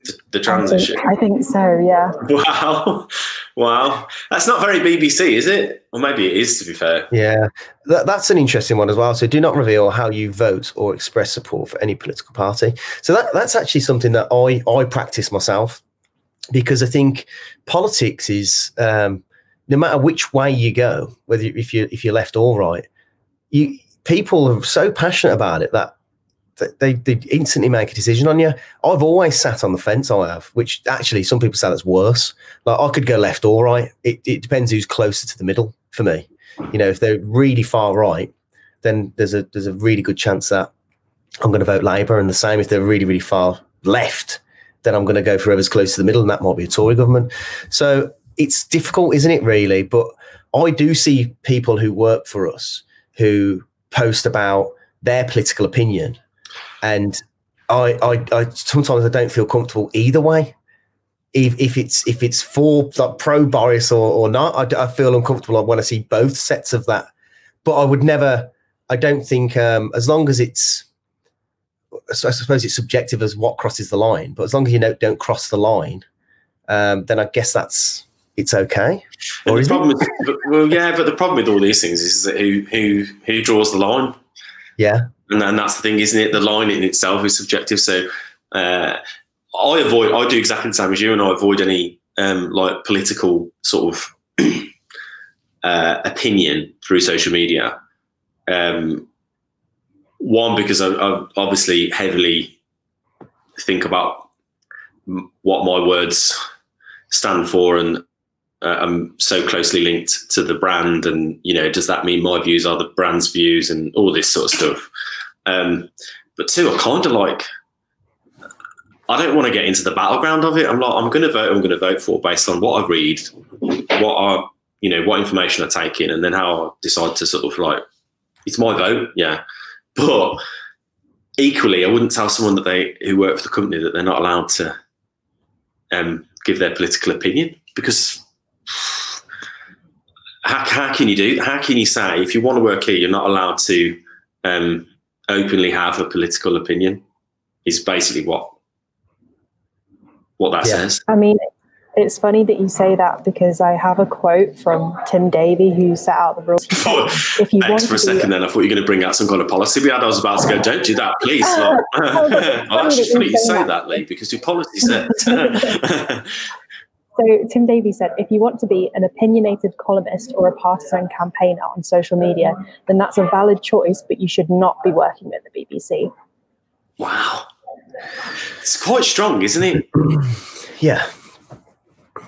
The, the I transition. think, I think so, yeah. Wow, wow. That's not very BBC, is it? Or maybe it is, to be fair. Yeah, that, that's an interesting one as well. So, do not reveal how you vote or express support for any political party. So that that's actually something that I I practice myself because I think politics is um, no matter which way you go, whether if you if you're left or right, you people are so passionate about it that. They, they instantly make a decision on you. I've always sat on the fence. I have, which actually some people say that's worse. Like I could go left or right. It, it depends who's closer to the middle for me. You know, if they're really far right, then there's a there's a really good chance that I'm going to vote Labour, and the same if they're really, really far left, then I'm going to go for whoever's close to the middle, and that might be a Tory government. So it's difficult, isn't it, really? But I do see people who work for us who post about their political opinion, and I, I, I sometimes I don't feel comfortable either way. If, if it's if it's for like pro Boris or, or not, I, I feel uncomfortable when I see both sets of that. But I would never. I don't think um, as long as it's so I suppose it's subjective as what crosses the line, but as long as you don't don't cross the line, um, then I guess that's it's okay. Or the problem, well, yeah, but the problem with all these things is that who who who draws the line? Yeah, and, and that's the thing, isn't it? The line in itself is subjective. So uh, I avoid, I do exactly the same as you, and I avoid any um, like political sort of uh, opinion through social media. Um, one because I, I obviously heavily think about what my words stand for and uh, I'm so closely linked to the brand and you know does that mean my views are the brand's views and all this sort of stuff? Um, but two I kind of like I don't want to get into the battleground of it. I'm like I'm going to vote I'm going to vote for based on what I read what I you know what information I take in and then how I decide to sort of like it's my vote yeah. But equally, I wouldn't tell someone that they who work for the company that they're not allowed to um, give their political opinion because how, how can you do? How can you say if you want to work here, you're not allowed to um, openly have a political opinion? Is basically what what that yeah. says. I mean, it's funny that you say that because I have a quote from Tim Davie who set out the rules. if you want for a second, then I thought you were going to bring out some kind of policy we had. I was about to go, don't do that, please. Oh, well, actually funny you say that, that, Lee, because your policy said. So Tim Davie said, if you want to be an opinionated columnist or a partisan campaigner on social media, then that's a valid choice, but you should not be working at the BBC. Wow. It's quite strong, isn't it? Yeah.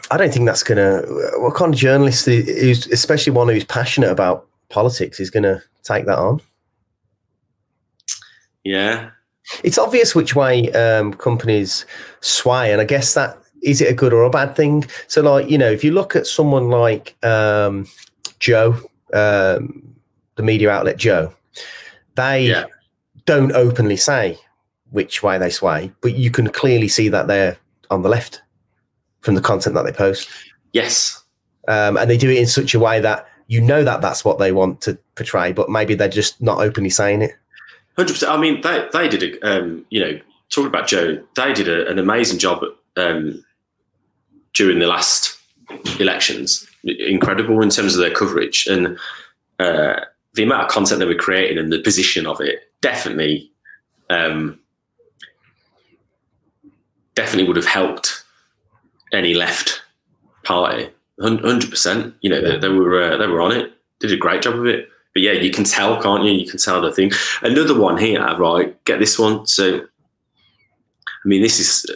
I don't think that's going to. What kind of journalist, who's, especially one who's passionate about politics, is going to take that on? Yeah. It's obvious which way um, companies sway, and I guess that is it a good or a bad thing. So, like you know, if you look at someone like um, Joe, um, the media outlet Joe, they yeah. don't openly say which way they sway, but you can clearly see that they're on the left from the content that they post. Yes. Um, and they do it in such a way that you know that that's what they want to portray, but maybe they're just not openly saying it. Hundred percent. I mean, they they did a um, you know talking about Joe, they did a, an amazing job um, during the last elections. Incredible in terms of their coverage and uh, the amount of content they were creating and the position of it. Definitely, um, definitely would have helped any left party. Hundred percent. You know, they, they were uh, they were on it. Did a great job of it. But yeah, you can tell, can't you? You can tell the thing. Another one here, right? Get this one. So, I mean, this is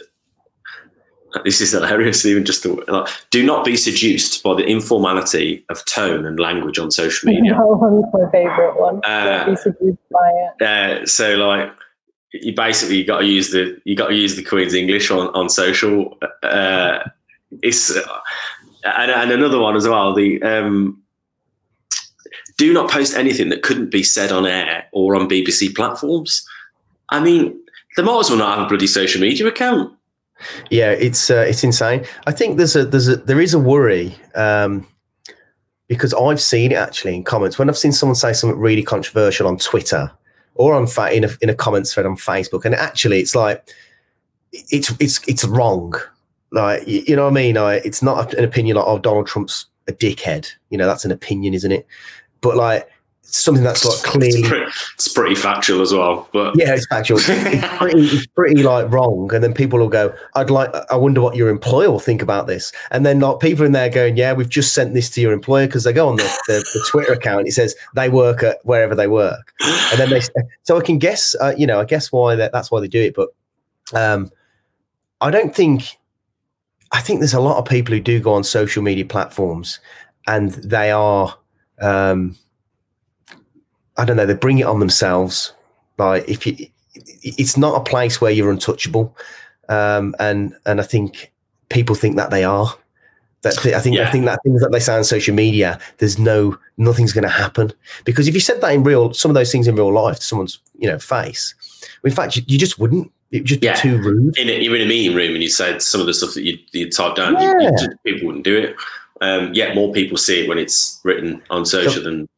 this is hilarious. Even just the, like, do not be seduced by the informality of tone and language on social media. One's my favorite one. Uh, be seduced by it. Uh, so, like, you basically you got to use the you got to use the Queen's English on on social. Uh, it's uh, and, and, another one as well. The um, do not post anything that couldn't be said on air or on BBC platforms. I mean, they might as well not have a bloody social media account. Yeah, it's uh, it's insane. I think there's a there's a there is a worry um, because I've seen it actually in comments when I've seen someone say something really controversial on Twitter or on fa- in a in a comments thread on Facebook, and actually, it's like it's it's it's wrong. Like you, know what I mean? Like, it's not an opinion like oh Donald Trump's a dickhead. You know that's an opinion, isn't it? But like something that's like clearly it's pretty, it's pretty, factual as well but yeah it's factual. It's pretty it's pretty like wrong and then people will go i'd like i wonder what your employer will think about this. And then like people in there going yeah we've just sent this to your employer because they go on the, the, the, twitter account it says they work at wherever they work. And then they so i can guess uh, you know i guess why that, that's why they do it but um i don't think i think there's a lot of people who do go on social media platforms and they are um I don't know, they bring it on themselves. Like if you it's not a place where you're untouchable, um, and and I think people think that they are. That I think Yeah. I think that things that they say on social media, there's no nothing's going to happen because if you said that in real, some of those things in real life to someone's you know face, in fact, you, you just wouldn't. It would just Yeah. be too rude. in a, you're in a meeting room and you said some of the stuff that you you type down, Yeah. you just, people wouldn't do it. Um, yet more people see it when it's written on social than.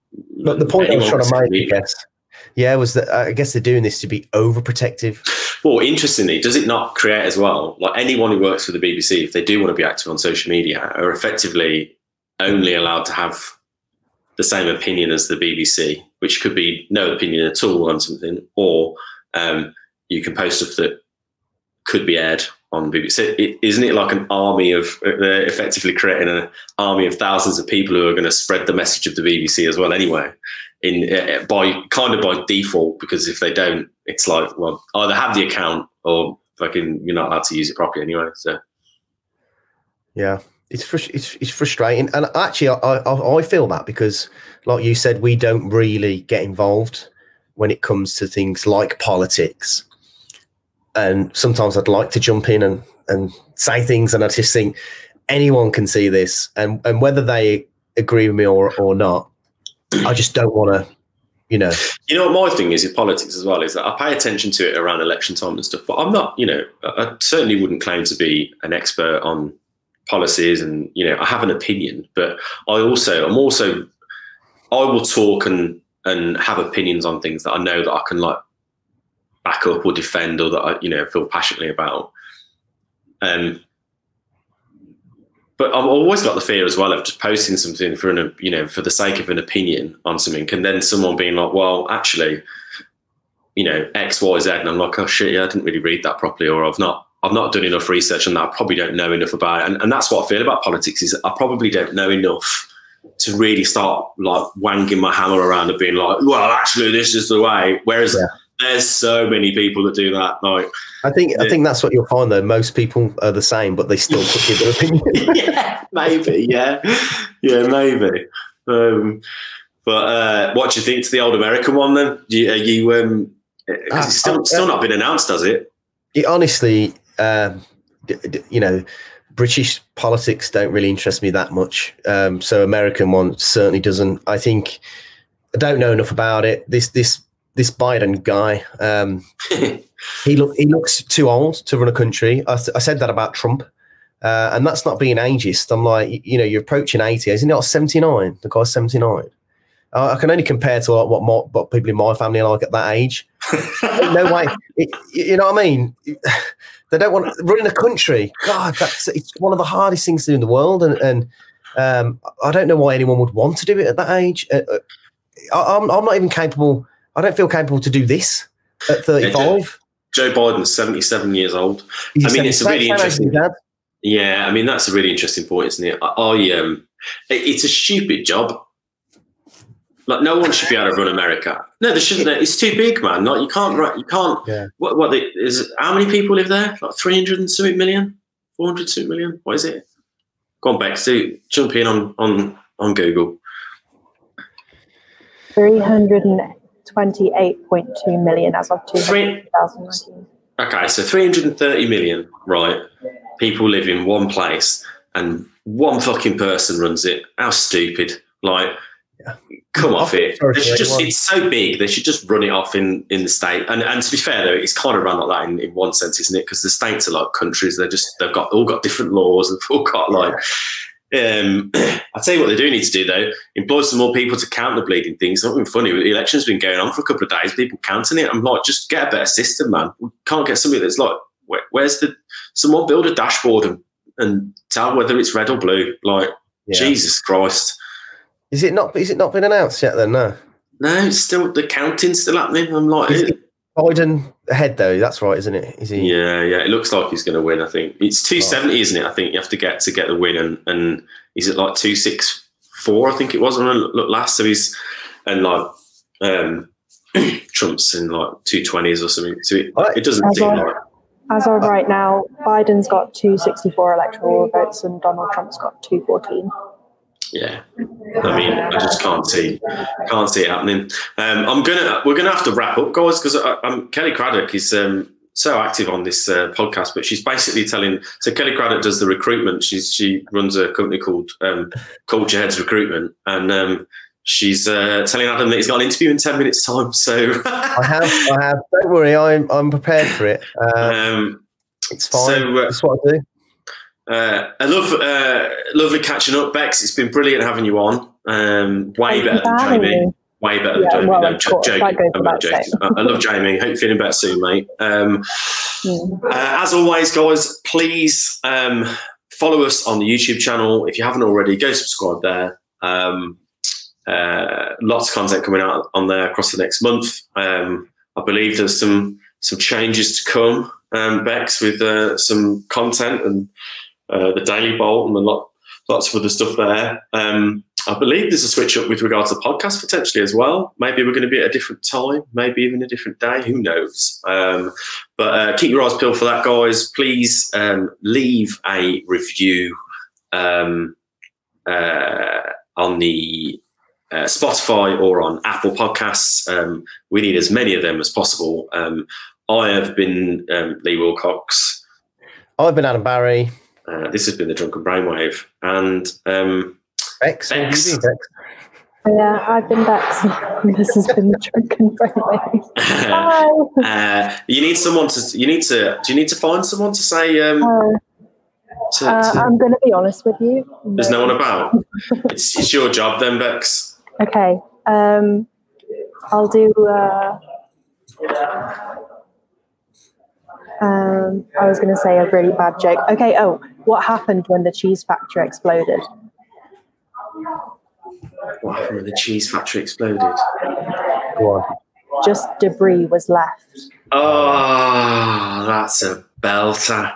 But the point I was trying to make, I guess, yeah, was that I guess they're doing this to be overprotective. Well, interestingly, does it not create as well? Like anyone who works for the BBC, if they do want to be active on social media, are effectively only allowed to have the same opinion as the BBC, which could be no opinion at all on something, or um, you can post stuff that could be aired on BBC. So it, isn't it like an army of uh, effectively creating an army of thousands of people who are going to spread the message of the BBC as well? Anyway, in uh, by kind of by default, because if they don't, it's like well, either have the account or fucking you're not allowed to use it properly anyway. So Yeah, it's it's it's frustrating, and actually, I, I I feel that because, like you said, we don't really get involved when it comes to things like politics, and sometimes I'd like to jump in and and say things, and I just think anyone can see this, and and whether they agree with me or or not, I just don't want to, you know. You know what my thing is with politics as well is that I pay attention to it around election time and stuff, but I'm not, you know, I I certainly wouldn't claim to be an expert on policies and, you know, I have an opinion, but I also, I'm also, I will talk and, and have opinions on things that I know that I can like back up or defend or that I, you know, feel passionately about. Um, but I've always got the fear as well of just posting something for an, you know, for the sake of an opinion on something, and then someone being like, "Well, actually, you know, X, Y, Z," and I'm like, "Oh shit, yeah, I didn't really read that properly, or I've not, I've not done enough research on that. I probably don't know enough about it." And, and that's what I feel about politics is I probably don't know enough to really start like wanging my hammer around and being like, "Well, actually, this is the way." Whereas Yeah. There's so many people that do that, like. I think I think that's what you'll find though. Most people are the same, but they still put their opinion. yeah, maybe. Yeah, yeah, maybe. Um, but uh, what do you think to the old American one then? You, are you? Um, 'cause it's still Uh, still not been announced, has it? it honestly, um, d- d- you know, British politics don't really interest me that much. Um, so American one certainly doesn't. I think I don't know enough about it. This this this Biden guy, um, he look he looks too old to run a country. I said that about Trump. Uh, and that's not being ageist. I'm like, you know, you're approaching 80. Isn't he it 79? The guy's 79. I I can only compare to like, what my, what people in my family are like at that age. no way. It, you know what I mean? They don't want running a country. God, that's it's one of the hardest things to do in the world, and and um, I don't know why anyone would want to do it at that age. Uh, uh, I, I'm I'm not even capable. I don't feel capable to do this at 35. Joe Biden's seventy-seven years old. He's I mean, it's a really same age as interesting- his dad. Yeah, I mean that's a really interesting point, isn't it? I, I um, it- it's a stupid job. Like no one should be able to run America. No, they shouldn't. It's too big, man. Like you can't. run- You can't. Yeah. What? What? The, is how many people live there? Like three hundred and something million, four hundred something million. What is it? Go on, Bex. Do jump in on on on Google. 328.2 million as of 2019. Okay, so 330 million, right? People live in one place and one fucking person runs it. How stupid. Like, Yeah. come off it. Sorry They should just, it's so big, they should just run it off in, in the state. And, and to be fair, though, it's kind of run like that in, in one sense, isn't it? Because the states are like countries. They're just, they've got all got different laws. They've all got like, um, I'll tell you what they do need to do though: employ some more people to count the bleeding things. Something funny. The election's been going on for a couple of days. People counting it. I'm like, just get a better system, man. We can't get something that's like, where, where's the? Someone build a dashboard and and tell whether it's red or blue. Like, Yeah. Jesus Christ. Is it not? Is it not been announced yet? Then no. No, it's still the counting's still happening. I'm like, Biden ahead though. That's right, isn't it? Is he? yeah, yeah. It looks like he's going to win. I think it's two seventy, isn't it? I think you have to get to get the win, and and he's at like two six four. I think it was when I looked last. So he's and like um Trump's in like two twenties or something. So it, Right. it doesn't As seem well. like As of right now, Biden's got 264 electoral votes and Donald Trump's got 214. Yeah. I mean, I just can't see can't see it happening. Um, I'm gonna we're gonna have to wrap up, guys, because I'm Kelly Craddock is um, so active on this uh, podcast, but she's basically telling. So Kelly Craddock does the recruitment. She's she runs a company called um, Culture Heads Recruitment, and um, she's uh, telling Adam that he's got an interview in ten minutes' time. So I have, I have. Don't worry, I'm I'm prepared for it. Uh, um, it's fine. so, uh, That's what I do. Uh, I love uh, lovely catching up, Bex. It's been brilliant having you on. Um, way Thank better than Jamie. me. Way better Yeah, than Jamie. well, no, of jo- joking. I'm without joking. saying. I, love Jamie. Hope you're feeling better soon, mate. Um, Mm. uh, as always, guys, please um, follow us on the YouTube channel. If you haven't already, go subscribe there. Um, uh, lots of content coming out on there across the next month. Um, I believe there's some some changes to come, um, Bex, with uh, some content and uh, the Daily Vlog and a lot lots of other stuff there. Um, I believe there's a switch up with regards to the podcast potentially as well. Maybe we're going to be at a different time, maybe even a different day. Who knows? Um, but uh, keep your eyes peeled for that, guys. Please um, leave a review um, uh, on the uh, Spotify or on Apple Podcasts. Um, we need as many of them as possible. Um, I have been um, Lee Wilcox. I've been Adam Barry. Uh, this has been the Drunken Brainwave, and um, Bex, Bex. Bex? Yeah, I've been Bex. this has been the drunken brainwave. Bye. uh, you need someone to. You need to. Do you need to find someone to say? Um, Uh, to, uh, to- I'm going to be honest with you. there's no one about. It's, it's your job then, Bex. Okay. Um, I'll do. Uh, um, I was going to say a really bad joke. Okay. Oh, what happened when the cheese factory exploded? What happened when the cheese factory exploded? Go on. Just debris was left. Oh, that's a belter.